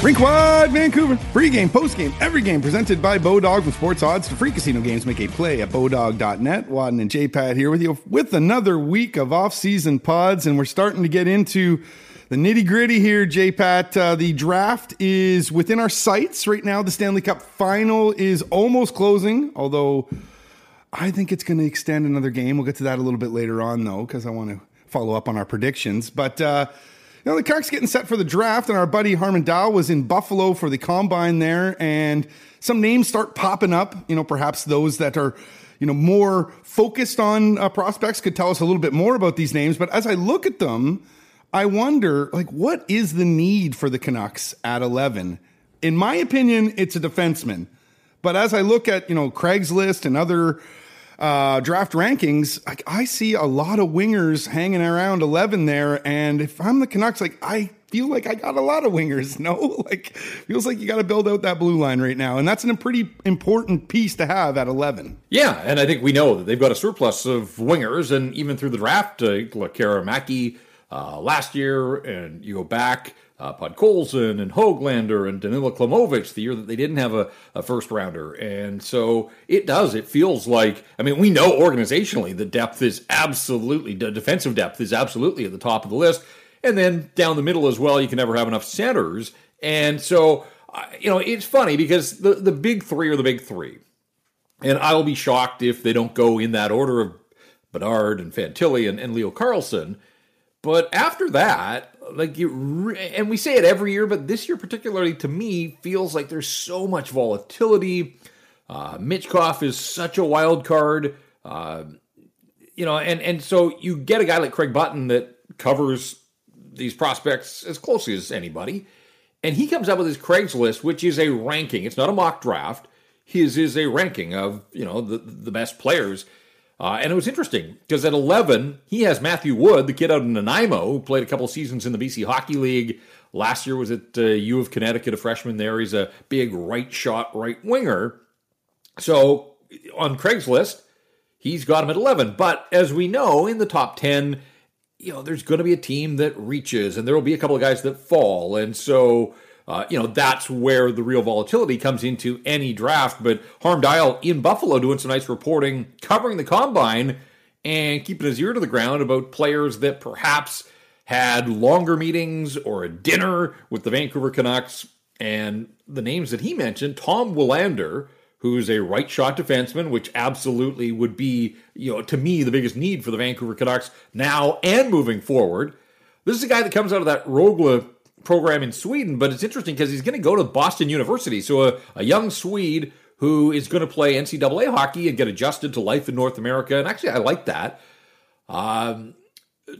Rinkwide Vancouver. Free game, post game, every game presented by Bodog with sports odds to free casino games. Make a play at bodog.net. Wadden and JPat here with you with another week of off-season pods, and we're starting to get into the nitty gritty here, JPat. Uh, the draft is within our sights right now. The Stanley Cup final is almost closing, although I think it's going to extend another game. We'll get to that a little bit later on, though, because I want to follow up on our predictions. But, uh, know, the Canucks getting set for the draft, and our buddy Harman Dayal was in Buffalo for the combine there, and some names start popping up. You know, perhaps those that are, you know, more focused on uh, prospects could tell us a little bit more about these names. But as I look at them, I wonder, like, what is the need for the Canucks at 11? In my opinion, it's a defenseman. But as I look at, you know, Craigslist and other uh, draft rankings, like I see a lot of wingers hanging around 11 there. And if I'm the Canucks, like I feel like I got a lot of wingers. No, like feels like you got to build out that blue line right now, and that's a pretty important piece to have at 11. Yeah, and I think we know that they've got a surplus of wingers, and even through the draft, uh, Lekkerimäki uh, last year, and you go back uh, Podkolzin and Hoglander and Danila Klimovich the year that they didn't have a, a, first rounder. And so it does. It feels like, I mean, we know organizationally the depth is absolutely, the defensive depth is absolutely at the top of the list. And then down the middle as well, you can never have enough centers. And so, you know, it's funny because the, the big three are the big three. And I'll be shocked if they don't go in that order of Bedard and Fantilli and, and Leo Carlsson. But after that, like you, and we say it every year, but this year particularly to me feels like there's so much volatility. Uh, Michkov is such a wild card, uh, you know, and and so you get a guy like Craig Button that covers these prospects as closely as anybody, and he comes up with his Craigslist, which is a ranking. It's not a mock draft. His is a ranking of you know the the best players. Uh, and it was interesting because at 11, he has Matthew Wood, the kid out in Nanaimo, who played a couple seasons in the BC Hockey League. Last year was at uh, U of Connecticut, a freshman there. He's a big right shot, right winger. So on Craigslist, he's got him at 11. But as we know, in the top 10, you know, there's going to be a team that reaches, and there will be a couple of guys that fall. And so uh, you know, that's where the real volatility comes into any draft. But Harm Dayal in Buffalo doing some nice reporting, covering the combine and keeping his ear to the ground about players that perhaps had longer meetings or a dinner with the Vancouver Canucks. And the names that he mentioned, Tom Willander, who's a right shot defenseman, which absolutely would be, you know, to me, the biggest need for the Vancouver Canucks now and moving forward. This is a guy that comes out of that Rögle program in Sweden, but it's interesting because he's going to go to Boston University. So a, a young Swede who is going to play NCAA hockey and get adjusted to life in North America. And actually, I like that. Um,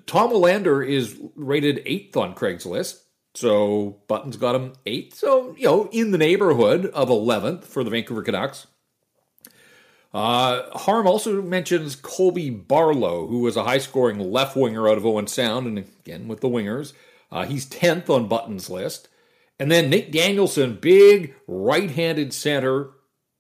Tom Willander is rated eighth on Craigslist. So Button's got him eighth. So, you know, in the neighborhood of 11th for the Vancouver Canucks. Uh, Harm also mentions Colby Barlow, who was a high scoring left winger out of Owen Sound, and again with the wingers. Uh, he's 10th on Button's list. And then Nick Danielson, big right handed center.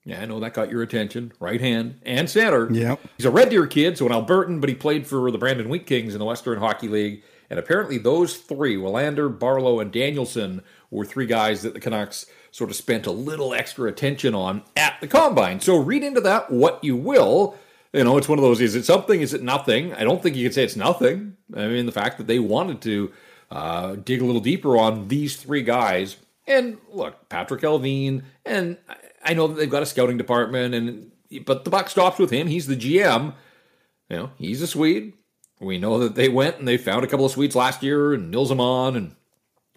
Yeah, I know that got your attention. Right hand and center. Yeah. He's a Red Deer kid, so an Albertan, but he played for the Brandon Wheat Kings in the Western Hockey League. And apparently, those three, Willander, Barlow, and Danielson, were three guys that the Canucks sort of spent a little extra attention on at the combine. So read into that what you will. You know, it's one of those is it something? Is it nothing? I don't think you can say it's nothing. I mean, the fact that they wanted to uh, dig a little deeper on these three guys. And look, Patrik Allvin, and I know that they've got a scouting department, and but the buck stops with him. He's the GM. You know, he's a Swede. We know that they went and they found a couple of Swedes last year, and Nils Åman and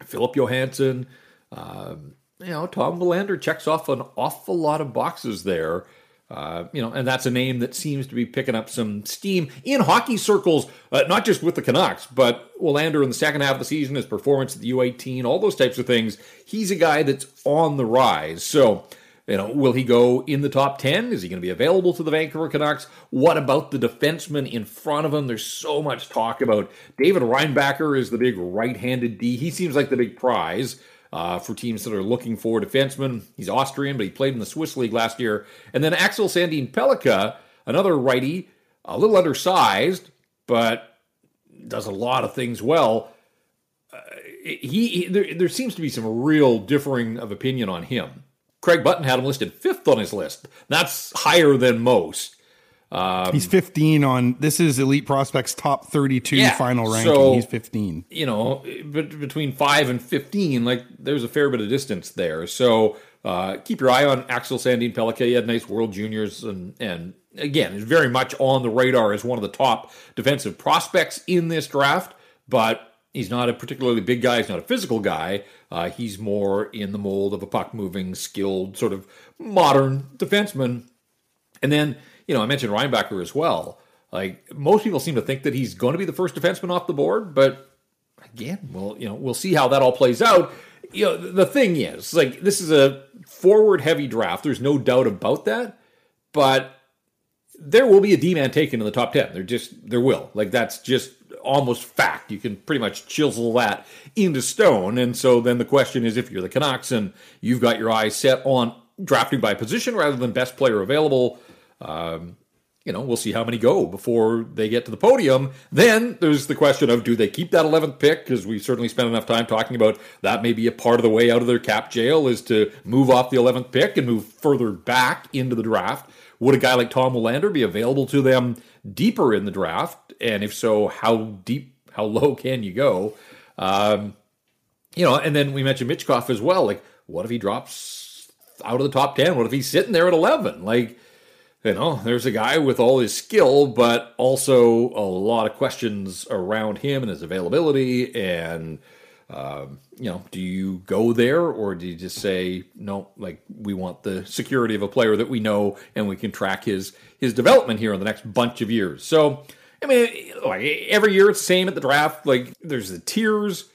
Philip Johansson. Um, you know, Tom Willander checks off an awful lot of boxes there. Uh, you know, and that's a name that seems to be picking up some steam in hockey circles, uh, not just with the Canucks, but Willander in the second half of the season, his performance at the U18, all those types of things. He's a guy that's on the rise. So, you know, will he go in the top 10? Is he going to be available to the Vancouver Canucks? What about the defenseman in front of him? There's so much talk about David Reinbacher is the big right handed D. He seems like the big prize uh, for teams that are looking for defensemen. He's Austrian, but he played in the Swiss League last year. And then Axel Sandin Pellikka, another righty, a little undersized, but does a lot of things well. he, he there, there seems to be some real differing of opinion on him. Craig Button had him listed fifth on his list. That's higher than most. Um, He's 15 on this is Elite Prospects top 32 yeah, final ranking. So, He's 15. You know, but between 5 and 15, like there's a fair bit of distance there. So uh, keep your eye on Axel Sandin Pellikka. He had nice World Juniors and and again is very much on the radar as one of the top defensive prospects in this draft, but He's not a particularly big guy. He's not a physical guy. Uh, he's more in the mold of a puck moving, skilled, sort of modern defenseman. And then, you know, I mentioned Reinbacher as well. Like most people seem to think that he's going to be the first defenseman off the board, but again, well, you know, we'll see how that all plays out. You know, the thing is, like, this is a forward heavy draft. There's no doubt about that. But there will be a D man taken in the top 10. There just, there will. Like, that's just almost fact. You can pretty much chisel that into stone. And so then the question is if you're the Canucks and you've got your eyes set on drafting by position rather than best player available, um, you know, we'll see how many go before they get to the podium. Then there's the question of do they keep that 11th pick? Because we certainly spent enough time talking about that may be a part of the way out of their cap jail is to move off the 11th pick and move further back into the draft. Would a guy like Tom Willander be available to them deeper in the draft? And if so, how deep, how low can you go? Um, you know, and then we mentioned Michkov as well. Like, what if he drops out of the top 10? What if he's sitting there at 11? Like, you know, there's a guy with all his skill, but also a lot of questions around him and his availability and um, you know, do you go there or do you just say no? Like we want the security of a player that we know and we can track his his development here in the next bunch of years. So, I mean, like every year it's the same at the draft. Like there's the tiers.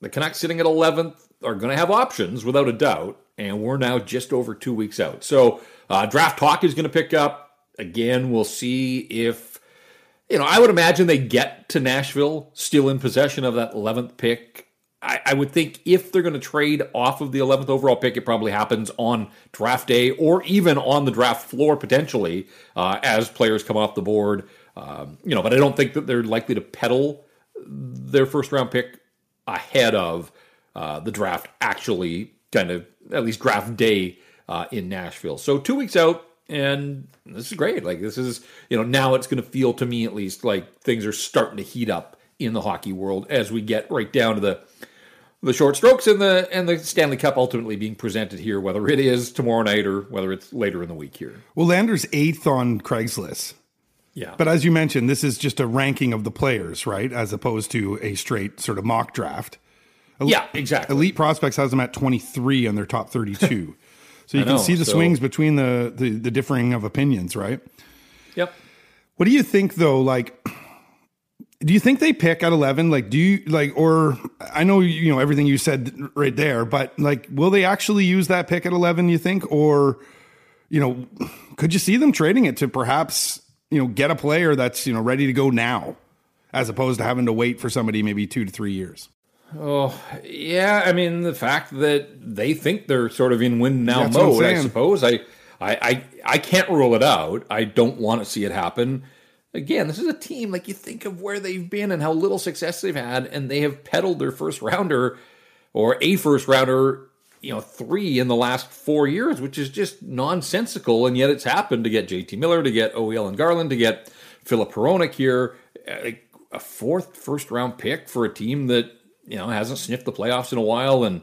The Canucks sitting at 11th are going to have options without a doubt, and we're now just over two weeks out. So, uh, draft talk is going to pick up again. We'll see if you know. I would imagine they get to Nashville still in possession of that 11th pick I, I would think if they're going to trade off of the 11th overall pick, it probably happens on draft day or even on the draft floor potentially uh, as players come off the board. Um, you know, but I don't think that they're likely to peddle their first round pick ahead of uh, the draft actually kind of at least draft day uh, in Nashville. So two weeks out, and this is great. Like this is you know now it's going to feel to me at least like things are starting to heat up in the hockey world as we get right down to the the short strokes and the and the Stanley Cup ultimately being presented here, whether it is tomorrow night or whether it's later in the week here. Willander's eighth on Craigslist. Yeah. But as you mentioned, this is just a ranking of the players, right? As opposed to a straight sort of mock draft. Elite, yeah, exactly. Elite Prospects has them at 23 on their top 32. so you can know, see the so. swings between the, the the differing of opinions, right? Yep. What do you think though like do you think they pick at 11 like do you like or i know you know everything you said right there but like will they actually use that pick at 11 you think or you know could you see them trading it to perhaps you know get a player that's you know ready to go now as opposed to having to wait for somebody maybe 2 to 3 years Oh yeah, I mean the fact that they think they're sort of in win now mode. I suppose I, I, I, I can't rule it out. I don't want to see it happen again, this is a team like you think of where they've been and how little success they've had, and they have peddled their first rounder or a first rounder, you know, three in the last four years, which is just nonsensical. And yet it's happened to get JT Miller, to get OEL and Garland, to get Filip Hronek here, uh, a fourth first round pick for a team that you know hasn't sniffed the playoffs in a while, and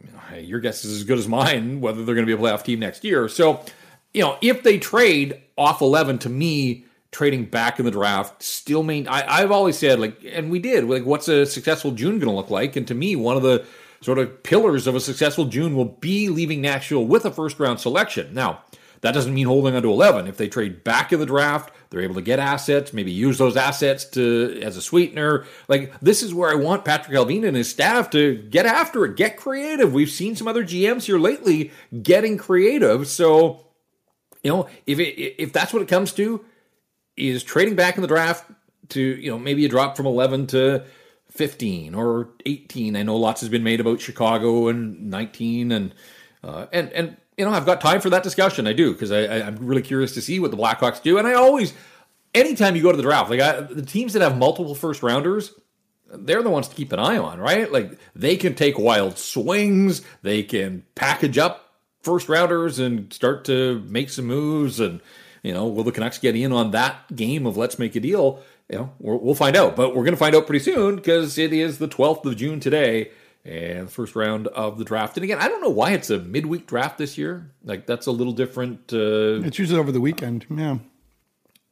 you know, your guess is as good as mine whether they're going to be a playoff team next year. So, you know, if they trade off eleven, to me trading back in the draft, still main. I, have always said like, and we did like, what's a successful June going to look like? And to me, one of the sort of pillars of a successful June will be leaving Nashville with a first round selection. Now, that doesn't mean holding on to 11. If they trade back in the draft, they're able to get assets, maybe use those assets to as a sweetener. Like this is where I want Patrik Allvin and his staff to get after it, get creative. We've seen some other GMs here lately getting creative. So, you know, if it, if that's what it comes to, is trading back in the draft to, you know, maybe a drop from 11 to 15 or 18. I know lots has been made about Chicago and 19 and, uh, and, and, you know, I've got time for that discussion. I do because I, I, am really curious to see what the Blackhawks do. And I always, anytime you go to the draft, like I, the teams that have multiple first rounders, they're the ones to keep an eye on, right? Like they can take wild swings, they can package up first rounders and start to make some moves. And you know, will the Canucks get in on that game of let's make a deal? You know, we'll find out, but we're going to find out pretty soon because it is the 12th of June today and the first round of the draft. And again, I don't know why it's a midweek draft this year. Like that's a little different. Uh, it's usually over the weekend. Yeah.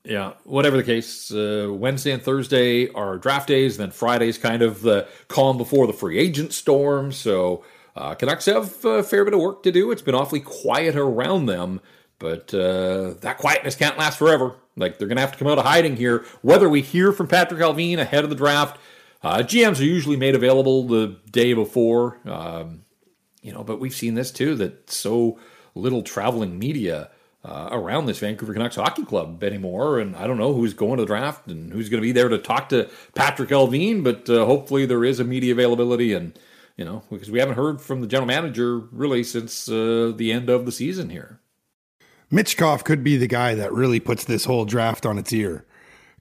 Yeah, whatever the case, uh, Wednesday and Thursday are draft days. And then Friday's kind of the calm before the free agent storm. So uh, Canucks have a fair bit of work to do. It's been awfully quiet around them, but uh, that quietness can't last forever. Like they're going to have to come out of hiding here. Whether we hear from Patrik Allvin ahead of the draft, uh, GMs are usually made available the day before. Um, you know, but we've seen this too that so little traveling media uh, around this Vancouver Canucks hockey club anymore. And I don't know who's going to the draft and who's going to be there to talk to Patrik Allvin, but uh, hopefully there is a media availability. And, you know, because we haven't heard from the general manager really since uh, the end of the season here. Michkov could be the guy that really puts this whole draft on its ear.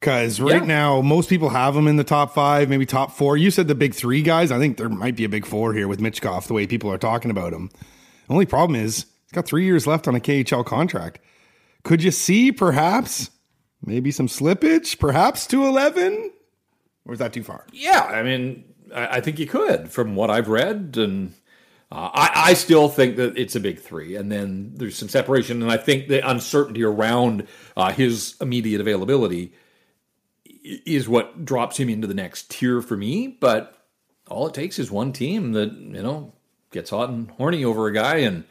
Because right yeah. now, most people have him in the top five, maybe top four. You said the big three guys. I think there might be a big four here with Michkov, the way people are talking about him. The only problem is he's got three years left on a KHL contract. Could you see perhaps maybe some slippage, perhaps to 11? Or is that too far? Yeah, I mean, I, I think you could from what I've read. And uh, I, I, still think that it's a big three. And then there's some separation. And I think the uncertainty around uh, his immediate availability is what drops him into the next tier for me. But all it takes is one team that, you know, gets hot and horny over a guy and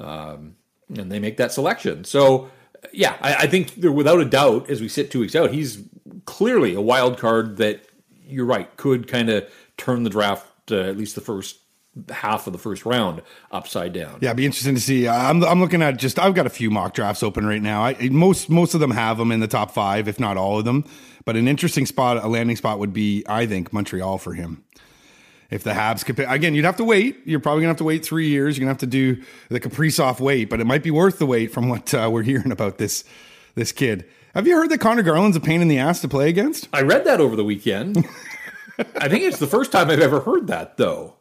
um, and they make that selection. So, yeah, I, I think without a doubt, as we sit two weeks out, he's clearly a wild card that you're right could kind of turn the draft uh, at least the first half of the first round upside down. Yeah, it'd be interesting to see. I'm I'm looking at just I've got a few mock drafts open right now. I, most most of them have them in the top five, if not all of them. But an interesting spot, a landing spot would be, I think, Montreal for him if the Habs could again, you'd have to wait. You're probably gonna have to wait three years. You're gonna have to do the Kaprizov wait, but it might be worth the wait from what uh, we're hearing about this this kid. Have you heard that Connor Garland's a pain in the ass to play against? I read that over the weekend. I think it's the first time I've ever heard that, though.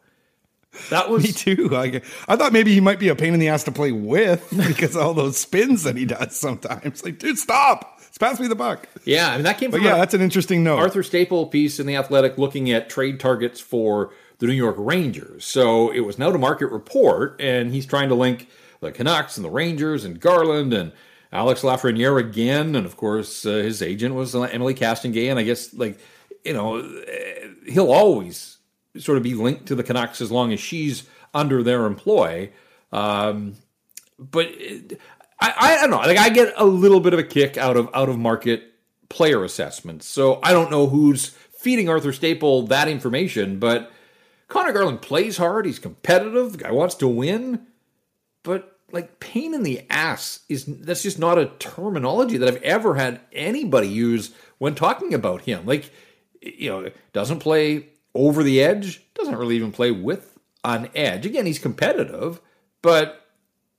That was me too. I, I thought maybe he might be a pain in the ass to play with because all those spins that he does sometimes. Like, dude, stop! pass me the buck. Yeah, I mean that came. But from yeah, that's an interesting note. Arthur Staple piece in the Athletic looking at trade targets for the New York Rangers. So it was now to market report, and he's trying to link the Canucks and the Rangers and Garland and Alex Lafreniere again, and of course uh, his agent was Emily Castonguay, and I guess like you know he'll always sort of be linked to the Canucks as long as she's under their employ. Um, but it, I, I don't know, like I get a little bit of a kick out of out of market player assessments, so I don't know who's feeding Arthur Staple that information, but Connor Garland plays hard. He's competitive. The guy wants to win. But like pain in the ass is that's just not a terminology that I've ever had anybody use when talking about him. Like, you know, doesn't play over the edge, doesn't really even play with an edge. Again, he's competitive, but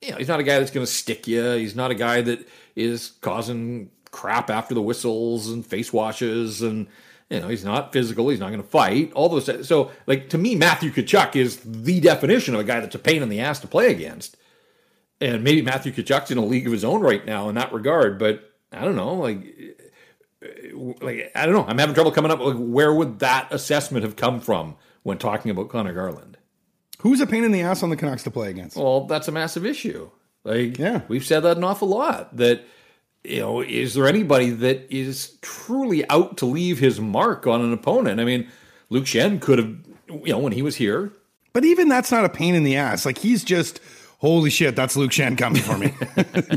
you know, he's not a guy that's going to stick you. He's not a guy that is causing crap after the whistles and face washes and you know, he's not physical. He's not going to fight. All those. So, like to me, Matthew Tkachuk is the definition of a guy that's a pain in the ass to play against. And maybe Matthew Tkachuk's in a league of his own right now in that regard. But I don't know. Like, like I don't know. I'm having trouble coming up. Like, where would that assessment have come from when talking about Connor Garland? Who's a pain in the ass on the Canucks to play against? Well, that's a massive issue. Like, yeah, we've said that an awful lot. That you know, is there anybody that is truly out to leave his mark on an opponent? I mean, Luke Schenn could have, you know, when he was here. But even that's not a pain in the ass. Like he's just, holy shit, that's Luke Schenn coming for me.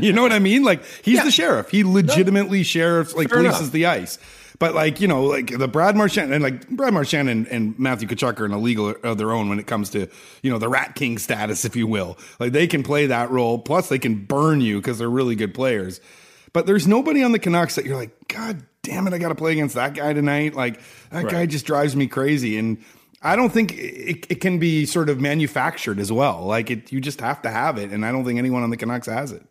you know what I mean? Like he's yeah. the sheriff. He legitimately no. sheriffs, like Fair polices enough. the ice. But like you know, like the Brad Marchand and like Brad Marchand and, and Matthew Tkachuk are in a league uh, of their own when it comes to you know the Rat King status, if you will. Like they can play that role. Plus, they can burn you because they're really good players. But there's nobody on the Canucks that you're like, God damn it, I got to play against that guy tonight. Like that right. guy just drives me crazy. And I don't think it, it, can be sort of manufactured as well. Like it, you just have to have it. And I don't think anyone on the Canucks has it.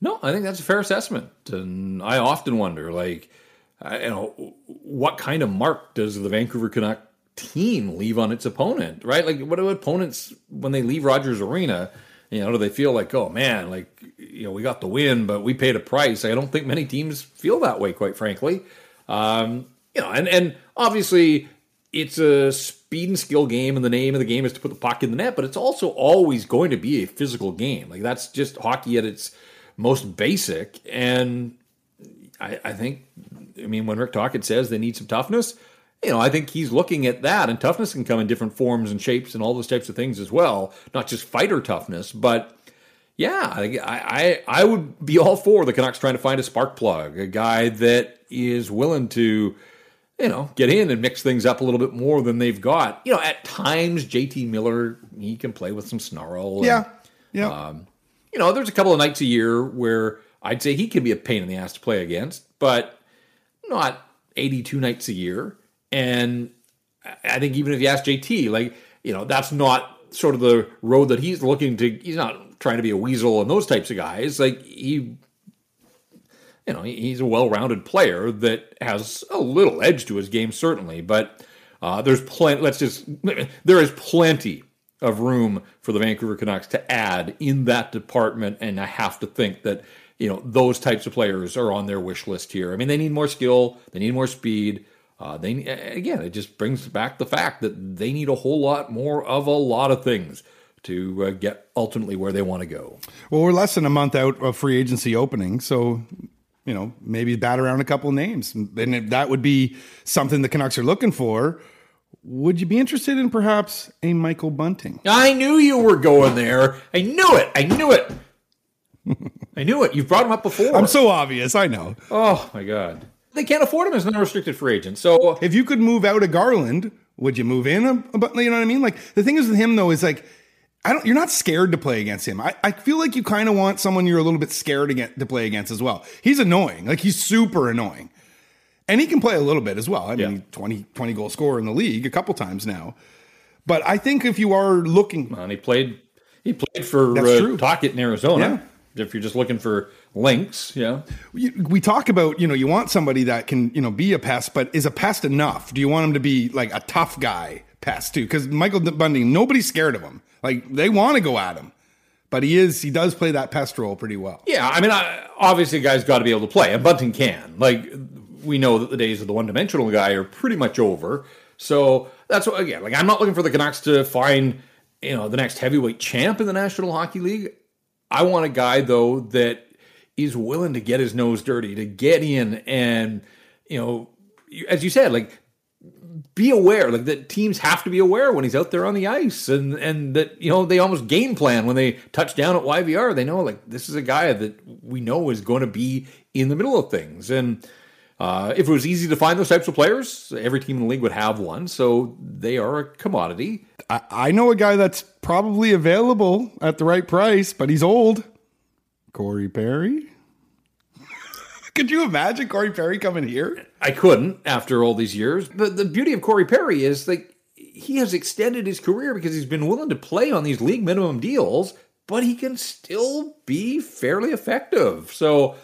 No, I think that's a fair assessment. And I often wonder, like, you know, what kind of mark does the Vancouver Canuck team leave on its opponent, right? Like, what do opponents when they leave Rogers Arena? You know, do they feel like, oh man, like you know, we got the win, but we paid a price? I don't think many teams feel that way, quite frankly. Um, you know, and and obviously it's a speed and skill game, and the name of the game is to put the puck in the net, but it's also always going to be a physical game. Like that's just hockey at its most basic. And I, I think, I mean, when Rick Tocchet says they need some toughness, you know, I think he's looking at that, and toughness can come in different forms and shapes and all those types of things as well, not just fighter toughness, but yeah, I, I I would be all for the Canucks trying to find a spark plug, a guy that is willing to, you know, get in and mix things up a little bit more than they've got. You know, at times JT Miller he can play with some snarl. Yeah, and, yeah. Um, you know, there's a couple of nights a year where I'd say he can be a pain in the ass to play against, but not 82 nights a year. And I think even if you ask JT, like, you know, that's not sort of the road that he's looking to, he's not trying to be a weasel and those types of guys. Like, he, you know, he's a well rounded player that has a little edge to his game, certainly, but uh, there's plenty, let's just, there is plenty of room for the Vancouver Canucks to add in that department. And I have to think that, you know, those types of players are on their wish list here. I mean, they need more skill, they need more speed. Uh, they again, it just brings back the fact that they need a whole lot more of a lot of things to uh, get ultimately where they want to go. Well, we're less than a month out of free agency opening, so you know maybe bat around a couple names, and if that would be something the Canucks are looking for. Would you be interested in perhaps a Michael Bunting? I knew you were going there. I knew it. I knew it. I knew it. You've brought him up before. I'm so obvious. I know. Oh my god they can't afford him as an unrestricted free agent. So if you could move out of Garland, would you move in? A, a, you know what I mean? Like the thing is with him though is like I don't. You're not scared to play against him. I, I feel like you kind of want someone you're a little bit scared to get to play against as well. He's annoying. Like he's super annoying, and he can play a little bit as well. I mean, yeah. 20, 20 goal scorer in the league a couple times now. But I think if you are looking, man, he played. He played for uh, Tocchet in Arizona. Yeah. If you're just looking for links. Yeah. We, we talk about, you know, you want somebody that can, you know, be a pest, but is a pest enough? Do you want him to be like a tough guy pest too? Because Michael Bunting, nobody's scared of him. Like they want to go at him. But he is, he does play that pest role pretty well. Yeah. I mean, I, obviously, guy's got to be able to play, and Bunting can. Like, we know that the days of the one dimensional guy are pretty much over. So that's what, again, like, I'm not looking for the Canucks to find, you know, the next heavyweight champ in the National Hockey League. I want a guy, though, that is willing to get his nose dirty, to get in and, you know, as you said, like be aware, like that teams have to be aware when he's out there on the ice and and that, you know, they almost game plan when they touch down at YVR. They know like this is a guy that we know is going to be in the middle of things. And uh, if it was easy to find those types of players, every team in the league would have one. So they are a commodity. I, I know a guy that's probably available at the right price, but he's old. Corey Perry. Could you imagine Corey Perry coming here? I couldn't after all these years. But the beauty of Corey Perry is like he has extended his career because he's been willing to play on these league minimum deals, but he can still be fairly effective. So,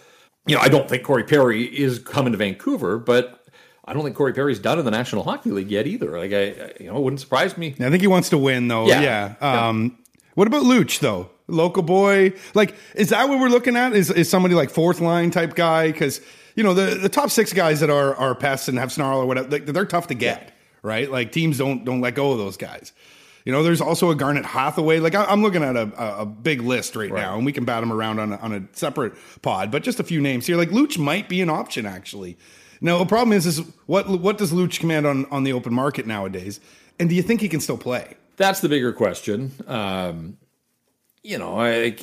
you know, I don't think Corey Perry is coming to Vancouver, but I don't think Corey Perry's done in the National Hockey League yet either. Like, I, you know, it wouldn't surprise me. I think he wants to win, though. Yeah. yeah. Um, yeah. What about Luch, though? local boy. Like, is that what we're looking at? Is is somebody like fourth line type guy? Because you know the the top six guys that are are pests and have snarl or whatever, they're tough to get, right? Like teams don't don't let go of those guys. You know, there's also a Garnet Hathaway. Like I'm looking at a, a big list right, right, now, and we can bat them around on a, on a separate pod. But just a few names here. Like Luch might be an option actually. Now the problem is, is what what does Luch command on on the open market nowadays? And do you think he can still play? That's the bigger question. Um, you know, I,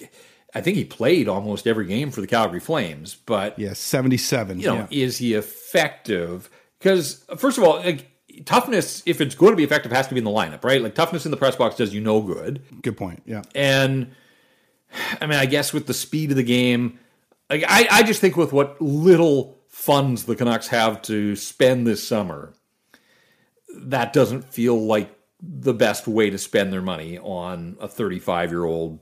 I think he played almost every game for the Calgary Flames, but yeah, seventy-seven. You know, yeah. is he effective? Because first of all, like, toughness, if it's going to be effective, has to be in the lineup, right? Like toughness in the press box does you no good. Good point. Yeah, and I mean, I guess with the speed of the game, like I, I just think with what little funds the Canucks have to spend this summer, that doesn't feel like the best way to spend their money on a 35 year old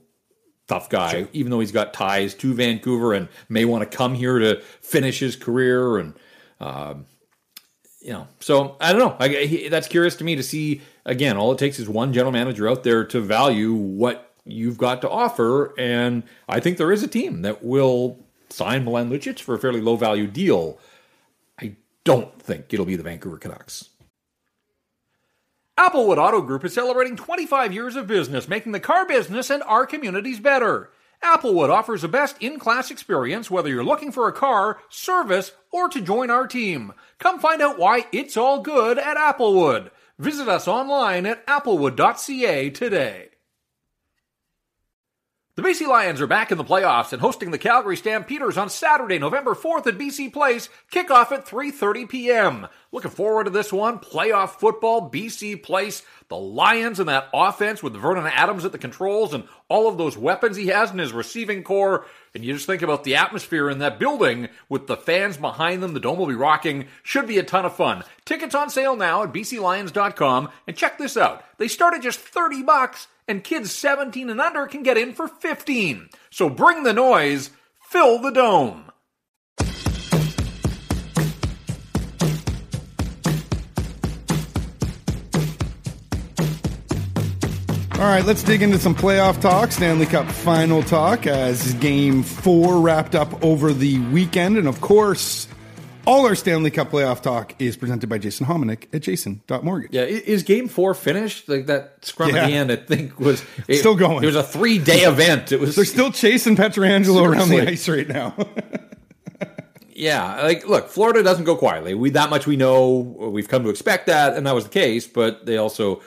tough guy, sure. even though he's got ties to Vancouver and may want to come here to finish his career. And Um, you know, so I don't know. I, he, that's curious to me to see. Again, all it takes is one general manager out there to value what you've got to offer, and I think there is a team that will sign Milan Lucic for a fairly low value deal. I don't think it'll be the Vancouver Canucks. Applewood Auto Group is celebrating 25 years of business, making the car business and our communities better. Applewood offers the best in class experience whether you're looking for a car, service, or to join our team. Come find out why it's all good at Applewood. Visit us online at applewood.ca today. The BC Lions are back in the playoffs and hosting the Calgary Stampeders on Saturday, November 4th at BC Place. Kickoff at 3:30 p.m. Looking forward to this one. Playoff football, BC Place, the Lions and that offense with Vernon Adams at the controls and all of those weapons he has in his receiving core. And you just think about the atmosphere in that building with the fans behind them. The dome will be rocking. Should be a ton of fun. Tickets on sale now at bclions.com. And check this out. They start at just 30 bucks and kids 17 and under can get in for 15. So bring the noise, fill the dome. All right, let's dig into some playoff talk, Stanley Cup final talk as game four wrapped up over the weekend. And of course, all our Stanley Cup playoff talk is presented by Jason Hominick at jason.mortgage. Yeah, is game four finished? Like that scrum Yeah. at the end, I think was it, Still going. It was a three day event. It was They're still chasing Pietrangelo around the ice right now. Yeah, like look, Florida doesn't go quietly. We that much we know. We've come to expect that, and that was the case. But they also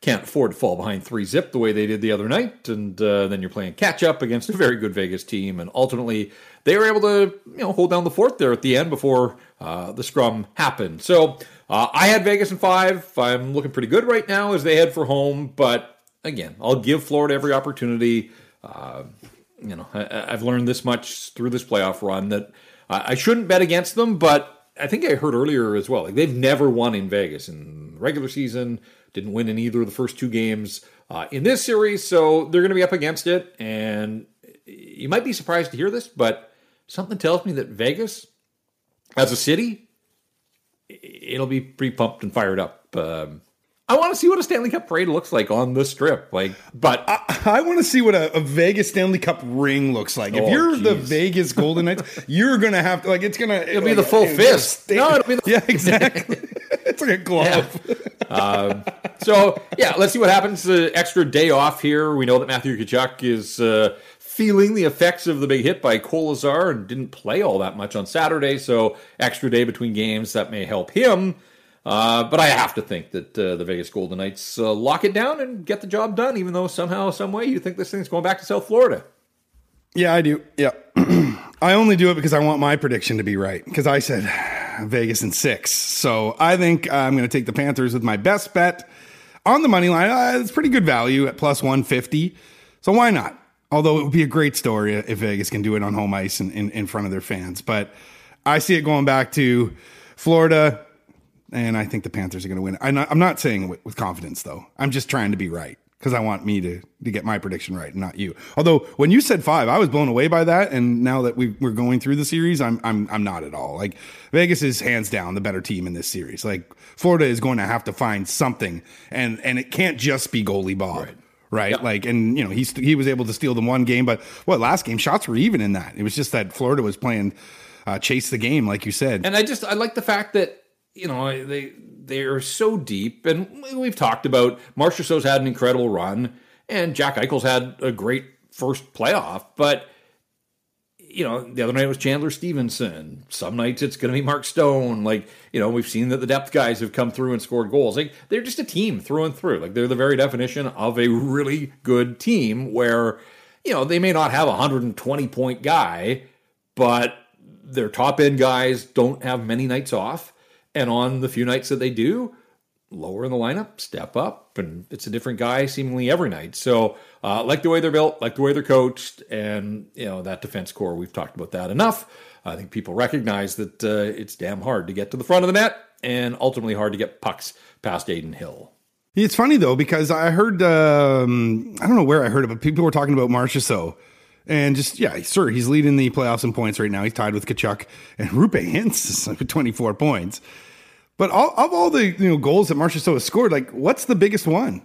can't afford to fall behind three zip the way they did the other night. And uh, then you're playing catch up against a very good Vegas team, and ultimately they were able to you know hold down the fort there at the end before uh, the scrum happened. So uh, I had Vegas in five. I'm looking pretty good right now as they head for home. But again, I'll give Florida every opportunity. Uh, you know, I, I've learned this much through this playoff run that I I shouldn't bet against them, but I think I heard earlier as well. Like they've never won in Vegas in regular season, didn't win in either of the first two games uh, in this series, so they're going to be up against it. And you might be surprised to hear this, but something tells me that Vegas, as a city, it'll be pretty pumped and fired up. Um, I want to see what a Stanley Cup parade looks like on the strip. Like, but I want to see what a, a Vegas Stanley Cup ring looks like. If Oh, you're the. Vegas Golden Knights, you're gonna have to like it's gonna It'll be the full fist. No, it'll be the yeah, exactly. It's like a glove. So yeah, let's see what happens. Uh, extra day off here. We know that Matthew Tkachuk is uh, feeling the effects of the big hit by Kolesar and didn't play all that much on Saturday. So extra day between games that may help him. Uh, but I have to think that uh, the Vegas Golden Knights uh, lock it down and get the job done. Even though somehow, some way, you think this thing's going back to South Florida. Yeah, I do. Yeah. I only do it because I want my prediction to be right because I said Vegas in six. So I think I'm going to take the Panthers with my best bet on the money line. Uh, it's pretty good value at plus 150. So why not? Although it would be a great story if Vegas can do it on home ice and in, in front of their fans. But I see it going back to Florida, and I think the Panthers are going to win. I'm not, I'm not saying it with, with confidence, though. I'm just trying to be right because I want me to, to get my prediction right, and not you. Although when you said five, I was blown away by that, and now that we, we're going through the series, I'm I'm I'm not at all. Like Vegas is hands down the better team in this series. Like Florida is going to have to find something, and and it can't just be goalie Bob. Right. Like, and, you know, he's, he was able to steal them one game, but what last game shots were even in that. It was just that Florida was playing, uh, chase the game, like you said. And I just I like the fact that you know they they are so deep, and we've talked about Marchessault's had an incredible run, and Jack Eichel's had a great first playoff, but you know the other night was Chandler Stephenson. Some nights it's going to be Mark Stone. Like you know we've seen that the depth guys have come through and scored goals. Like they're just a team through and through. Like they're the very definition of a really good team where you know they may not have a 120 point guy, but their top end guys don't have many nights off. And on the few nights that they do, lower in the lineup, step up, and it's a different guy seemingly every night. So, uh, like the way they're built, like the way they're coached, and you know that defense core. We've talked about that enough. I think people recognize that uh, it's damn hard to get to the front of the net, and ultimately hard to get pucks past Adin Hill. It's funny though because I heard um, I don't know where I heard it, but people were talking about so And just, yeah, sure, he's leading the playoffs in points right now. He's tied with Tkachuk and Roope Hintz with 24 points. But all, of all the you know goals that Marchessault has scored, like what's the biggest one?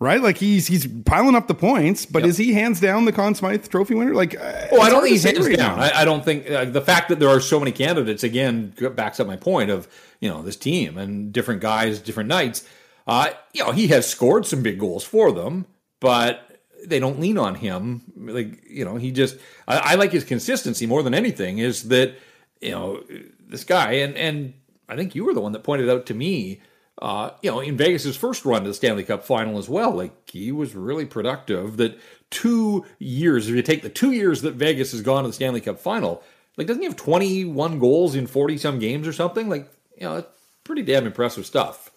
Right, like he's he's piling up the points, but yep. is he hands down the Conn Smythe Trophy winner? Like, oh, I don't think he's hands right down. I, I, don't think uh, the fact that there are so many candidates again backs up my point of you know this team and different guys, different nights. Uh, you know, he has scored some big goals for them, but they don't lean on him. Like, you know, he just I, I like his consistency more than anything. Is that you know this guy and and I think you were the one that pointed out to me. Uh, you know, in Vegas's first run to the Stanley Cup final as well, like he was really productive. That two years, if you take the two years that Vegas has gone to the Stanley Cup final, like doesn't he have 21 goals in 40 some games or something? Like, you know, pretty damn impressive stuff.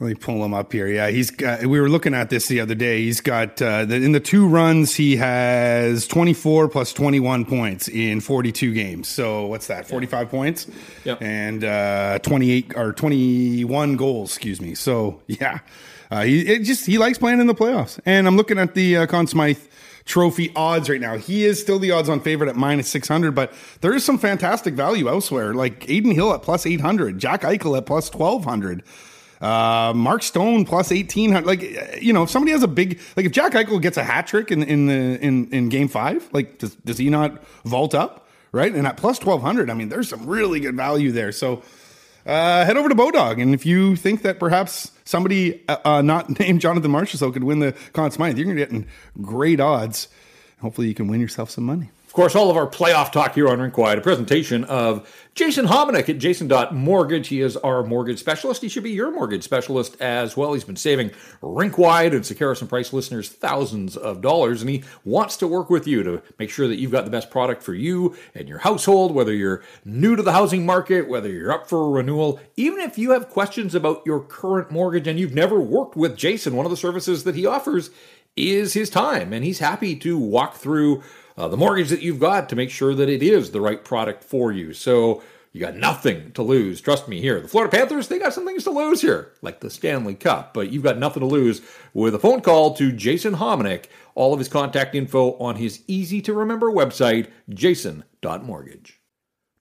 Let me pull him up here. Yeah, he's got. We were looking at this the other day. He's got uh, the, in the two runs. He has twenty four plus twenty one points in forty two games. So what's that? Forty five yeah. points. Yep. And uh, twenty eight or twenty one goals. Excuse me. So yeah, uh, he just he likes playing in the playoffs. And I'm looking at the uh, Conn Smythe trophy odds right now. He is still the odds on favorite at minus 600, but there is some fantastic value elsewhere, like Adin Hill at plus 800, Jack Eichel at plus 1200. Uh, Mark Stone plus eighteen hundred. Like you know, if somebody has a big like if Jack Eichel gets a hat trick in in the in in Game Five, like does does he not vault up right? And at plus twelve hundred, I mean, there's some really good value there. So. Uh, head over to Bodog, and if you think that perhaps somebody uh, uh not named Jonathan Marchessault could win the Conn Smythe, you're getting great odds. Hopefully, you can win yourself some money. Of course, all of our playoff talk here on Rink Wide, a presentation of Jason Hominick at jason.mortgage. He is our mortgage specialist. He should be your mortgage specialist as well. He's been saving Rinkwide and Sekeres and Price listeners thousands of dollars, and he wants to work with you to make sure that you've got the best product for you and your household, whether you're new to the housing market, whether you're up for a renewal, even if you have questions about your current mortgage and you've never worked with Jason, one of the services that he offers is his time, and he's happy to walk through uh, the mortgage that you've got to make sure that it is the right product for you. So you got nothing to lose. Trust me here. The Florida Panthers, they got some things to lose here, like the Stanley Cup, but you've got nothing to lose with a phone call to Jason Hominick. All of his contact info on his easy to remember website, jason.mortgage.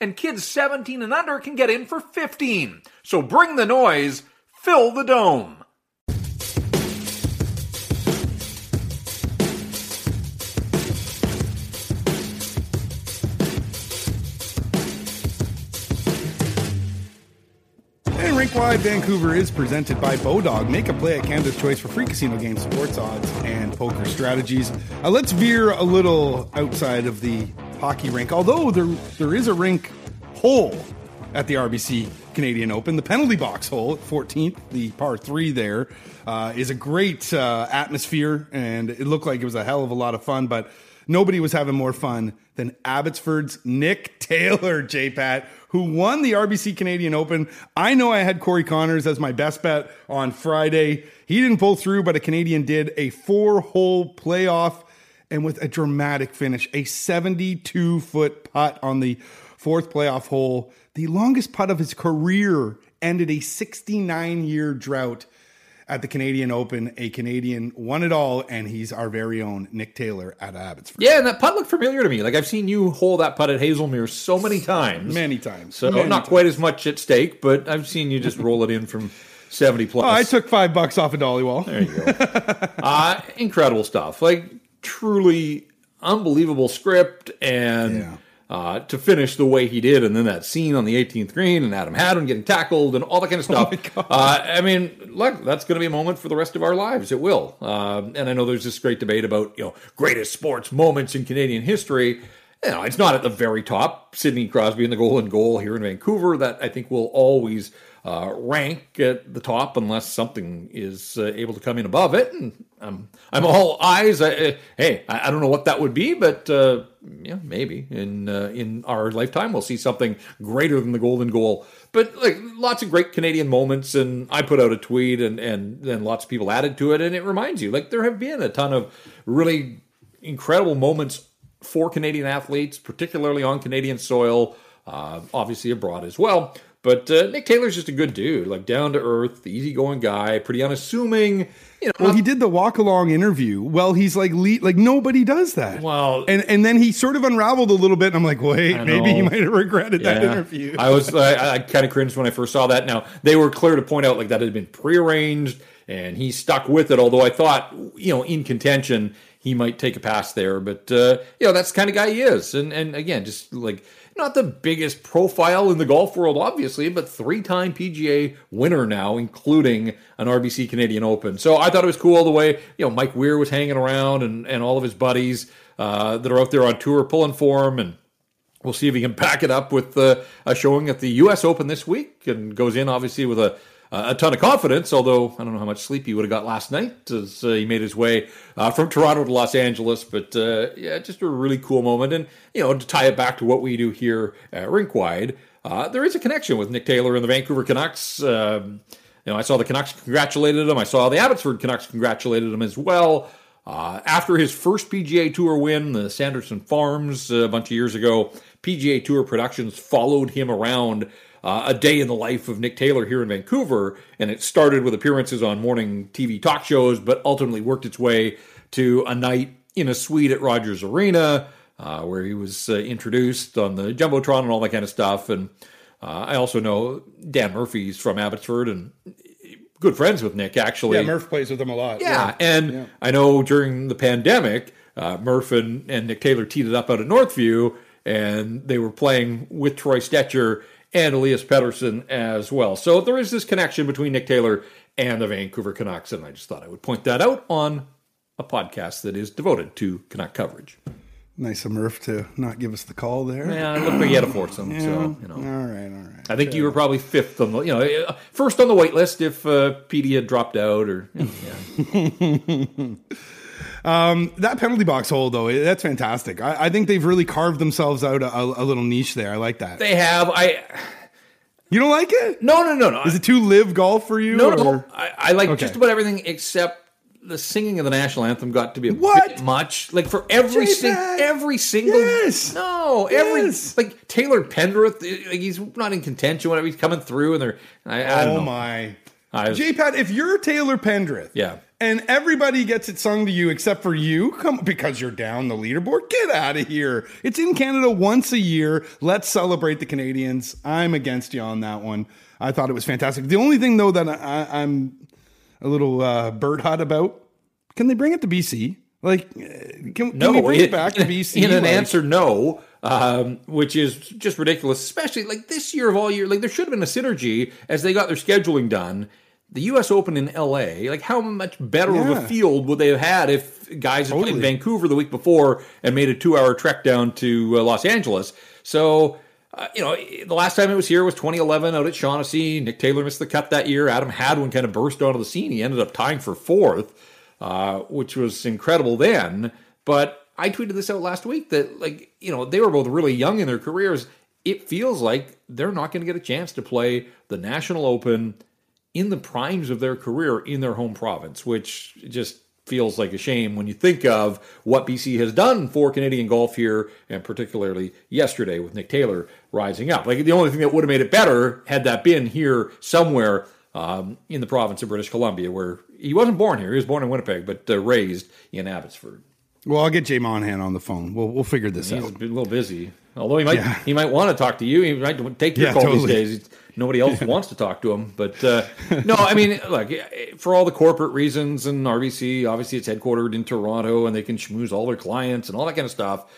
and kids 17 and under can get in for 15. So bring the noise, fill the dome. And Rinkwide Vancouver is presented by Bodog. Make a play at Canada's Choice for free casino games, sports odds, and poker strategies. Uh, let's veer a little outside of the hockey rink. Although there there is a rink hole at the RBC Canadian Open, the penalty box hole at 14th, the par three there, uh, is a great uh, atmosphere, and it looked like it was a hell of a lot of fun. But nobody was having more fun than Abbotsford's Nick Taylor, J Pat, who won the RBC Canadian Open. I know I had Corey Conners as my best bet on Friday. He didn't pull through, but a Canadian did a four hole playoff and with a dramatic finish, a 72 foot putt on the fourth playoff hole. The longest putt of his career ended a 69 year drought at the Canadian Open. A Canadian won it all, and he's our very own Nick Taylor at Abbotsford. Yeah, and that putt looked familiar to me. Like I've seen you hole that putt at Hazelmere so many times. Many times. So many not times. quite as much at stake, but I've seen you just roll it in from 70 plus. Oh, I took five bucks off a of Dollywall. There you go. uh, incredible stuff. Like truly unbelievable script and Yeah. uh, to finish the way he did, and then that scene on the 18th green and Adam Hadwin getting tackled and all that kind of stuff. God. uh, I mean, look, that's going to be a moment for the rest of our lives. It will. Um and I know there's this great debate about you know greatest sports moments in Canadian history. You know, it's not at the very top. Sidney Crosby and the Golden goal here in Vancouver. That I think will always uh, rank at the top unless something is uh, able to come in above it. And I'm I'm all eyes. I, hey, I, I, don't know what that would be, but uh, yeah, maybe in uh, in our lifetime we'll see something greater than the golden goal. But like lots of great Canadian moments, and I put out a tweet, and and then lots of people added to it, and it reminds you like there have been a ton of really incredible moments for Canadian athletes, particularly on Canadian soil, uh, obviously abroad as well. But uh, Nick Taylor's just a good dude, like down to earth, easygoing guy, pretty unassuming. You know, well, he did the walk along interview. Well, he's like, le- like nobody does that. Well, and and then he sort of unraveled a little bit. And I'm like, wait, maybe he might have regretted yeah. that interview. I was, I, I kind of cringed when I first saw that. Now they were clear to point out like that had been prearranged, and he stuck with it. Although I thought, you know, in contention, he might take a pass there. But uh, you know, that's the kind of guy he is. And and again, just like not the biggest profile in the golf world, obviously, but three time PGA winner now, including an RBC Canadian Open. So I thought it was cool all the way. You know, Mike Weir was hanging around and, and all of his buddies uh, that are out there on tour pulling for him. And we'll see if he can back it up with uh, a showing at the U.S. Open this week and goes in, obviously, with a a ton of confidence, although I don't know how much sleep he would have got last night as uh, he made his way uh, from Toronto to Los Angeles. But uh, yeah, just a really cool moment. And, you know, to tie it back to what we do here at Rinkwide, uh, there is a connection with Nick Taylor and the Vancouver Canucks. Um, you know, I saw the Canucks congratulated him. I saw the Abbotsford Canucks congratulated him as well. Uh, after his first PGA Tour win, the Sanderson Farms, a bunch of years ago, PGA Tour Productions followed him around uh, a day in the life of Nick Taylor here in Vancouver. And it started with appearances on morning TV talk shows, but ultimately worked its way to a night in a suite at Rogers Arena, uh, where he was uh, introduced on the Jumbotron and all that kind of stuff. And uh, I also know Dan Murphy's from Abbotsford and good friends with Nick, actually. Yeah, Murph plays with him a lot. Yeah, yeah. and yeah. I know during the pandemic, uh, Murph and, and Nick Taylor teed it up out of Northview, and they were playing with Troy Stecher and Elias Pettersson as well. So there is this connection between Nick Taylor and the Vancouver Canucks, and I just thought I would point that out on a podcast that is devoted to Canuck coverage. Nice of Murph to not give us the call there. Yeah, look he had a foursome. Yeah. So you know, all right, all right. I think you were probably fifth on the, you know, first on the wait list if uh, PD had dropped out or. You know, yeah. Um, that penalty box hole, though, that's fantastic. I, I think they've really carved themselves out a, a, little niche there. I like that. They have. I. You don't like it? No, no, no, no. Is it too live golf for you? No, or? no. I, I like okay. just about everything except the singing of the national anthem got to be a what? bit much. Like for every sing, every single yes. no every yes. like Taylor Pendrith, like he's not in contention whenever he's coming through, and they're I, I oh know. my. JPat, if you're Taylor Pendrith, yeah, and everybody gets it sung to you except for you. Come because you're down the leaderboard. Get out of here. It's in canada once a year. Let's celebrate the canadians. I'm against you on that one. I thought it was fantastic. The only thing though that I, am a little uh, bird hot about can they bring it to bc like uh, can, no, we bring it, it back to bc in an like, answer no um, which is just ridiculous especially like this year of all year like there should have been a synergy as they got their scheduling done the U.S. Open in L.A. Like, how much better yeah. of a field would they have had if guys had played in Vancouver the week before and made a two-hour trek down to uh, Los Angeles? So, uh, you know, the last time it was here was 2011 out at Shaughnessy. Nick Taylor missed the cut that year. Adam Hadwin kind of burst onto the scene. He ended up tying for fourth, uh, which was incredible then. But I tweeted this out last week that, like, you know, they were both really young in their careers. It feels like they're not going to get a chance to play the National Open in the primes of their career in their home province, which just feels like a shame when you think of what BC has done for Canadian golf here, and particularly yesterday with Nick Taylor rising up. Like the only thing that would have made it better had that been here somewhere um, in the province of British Columbia, where he wasn't born here. He was born in Winnipeg, but uh, raised in Abbotsford. Well, I'll get Jay Monahan on the phone. We'll we'll figure this He's out. He's a little busy. Although he might yeah. he might want to talk to you. He might take your yeah, call totally. these days. Nobody else wants to talk to him. But uh, no, I mean, look, for all the corporate reasons and RBC, obviously it's headquartered in Toronto and they can schmooze all their clients and all that kind of stuff.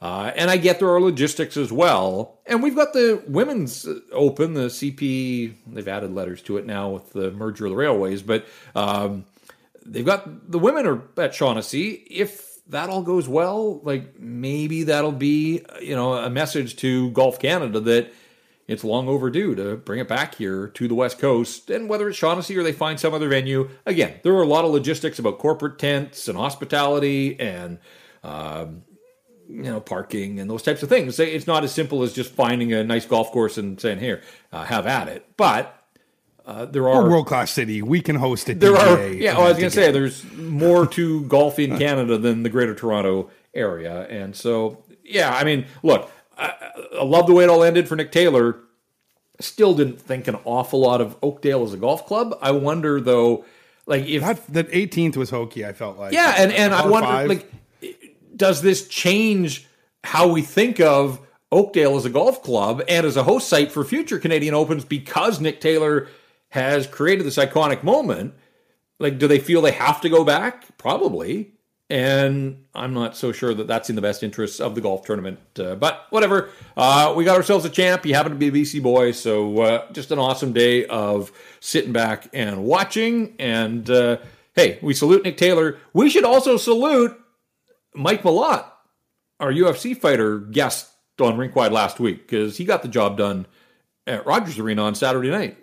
Uh, and I get there are logistics as well. And we've got the women's open, the CP, they've added letters to it now with the merger of the railways, but um, they've got the women are at Shaughnessy. If that all goes well, like maybe that'll be, you know, a message to Golf Canada that it's long overdue to bring it back here to the West Coast. And whether it's Shaughnessy or they find some other venue, again, there are a lot of logistics about corporate tents and hospitality and um, you know parking and those types of things. It's not as simple as just finding a nice golf course and saying, "Here, uh, have at it." But uh, there are world class city. We can host it. There are, yeah. Well, I was going to say there's more to golf in Canada than the Greater Toronto area, and so yeah. I mean, look, I, I love the way it all ended for Nick Taylor. Still didn't think an awful lot of Oakdale as a golf club. I wonder though, like if that, that 18th was hokey. I felt like yeah, and and I wonder five. like does this change how we think of Oakdale as a golf club and as a host site for future Canadian Opens because Nick Taylor has created this iconic moment? Like, do they feel they have to go back? Probably. And I'm not so sure that that's in the best interests of the golf tournament. Uh, but whatever. Uh, we got ourselves a champ. He happened to be a BC boy. So uh, just an awesome day of sitting back and watching. And uh, hey, we salute Nick Taylor. We should also salute Mike Malott, our UFC fighter, guest on Rinkwide last week because he got the job done at Rogers Arena on Saturday night.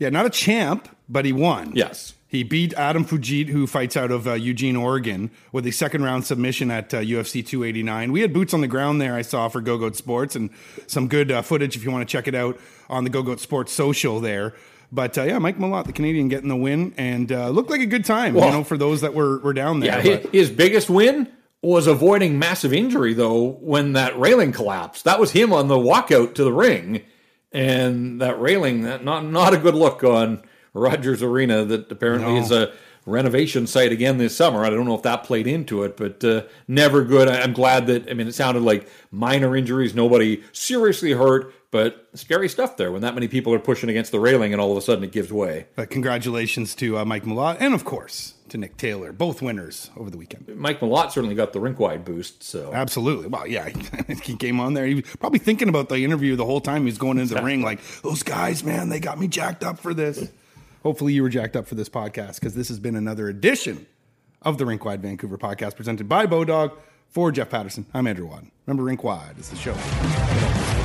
Yeah, not a champ, but he won. Yes. He beat Adam Fugitt, who fights out of uh, Eugene, Oregon, with a second round submission at uh, UFC 289. We had boots on the ground there, I saw, for Go Goat Sports, and some good uh, footage if you want to check it out on the Go Goat Sports social there. But uh, yeah, Mike Malott, the Canadian, getting the win, and uh, looked like a good time, well, you know, for those that were, were down there. Yeah, his, his biggest win was avoiding massive injury, though, when that railing collapsed. That was him on the walkout to the ring. And that railing, that not not a good look on Rogers Arena that apparently no. is a renovation site again this summer. I don't know if that played into it, but uh, never good. I'm glad that, I mean, it sounded like minor injuries, nobody seriously hurt, but scary stuff there when that many people are pushing against the railing and all of a sudden it gives way. But congratulations to uh, Mike Malott and, of course, to Nick Taylor, both winners over the weekend. Mike Malott certainly got the rink wide boost. So absolutely, well, yeah, he came on there. He was probably thinking about the interview the whole time he was going into the ring. Like those guys, man, they got me jacked up for this. Hopefully, you were jacked up for this podcast because this has been another edition of the Rink Wide Vancouver podcast presented by Bodog for Jeff Patterson. I'm Andrew Wadden. Remember, Rink Wide is the show.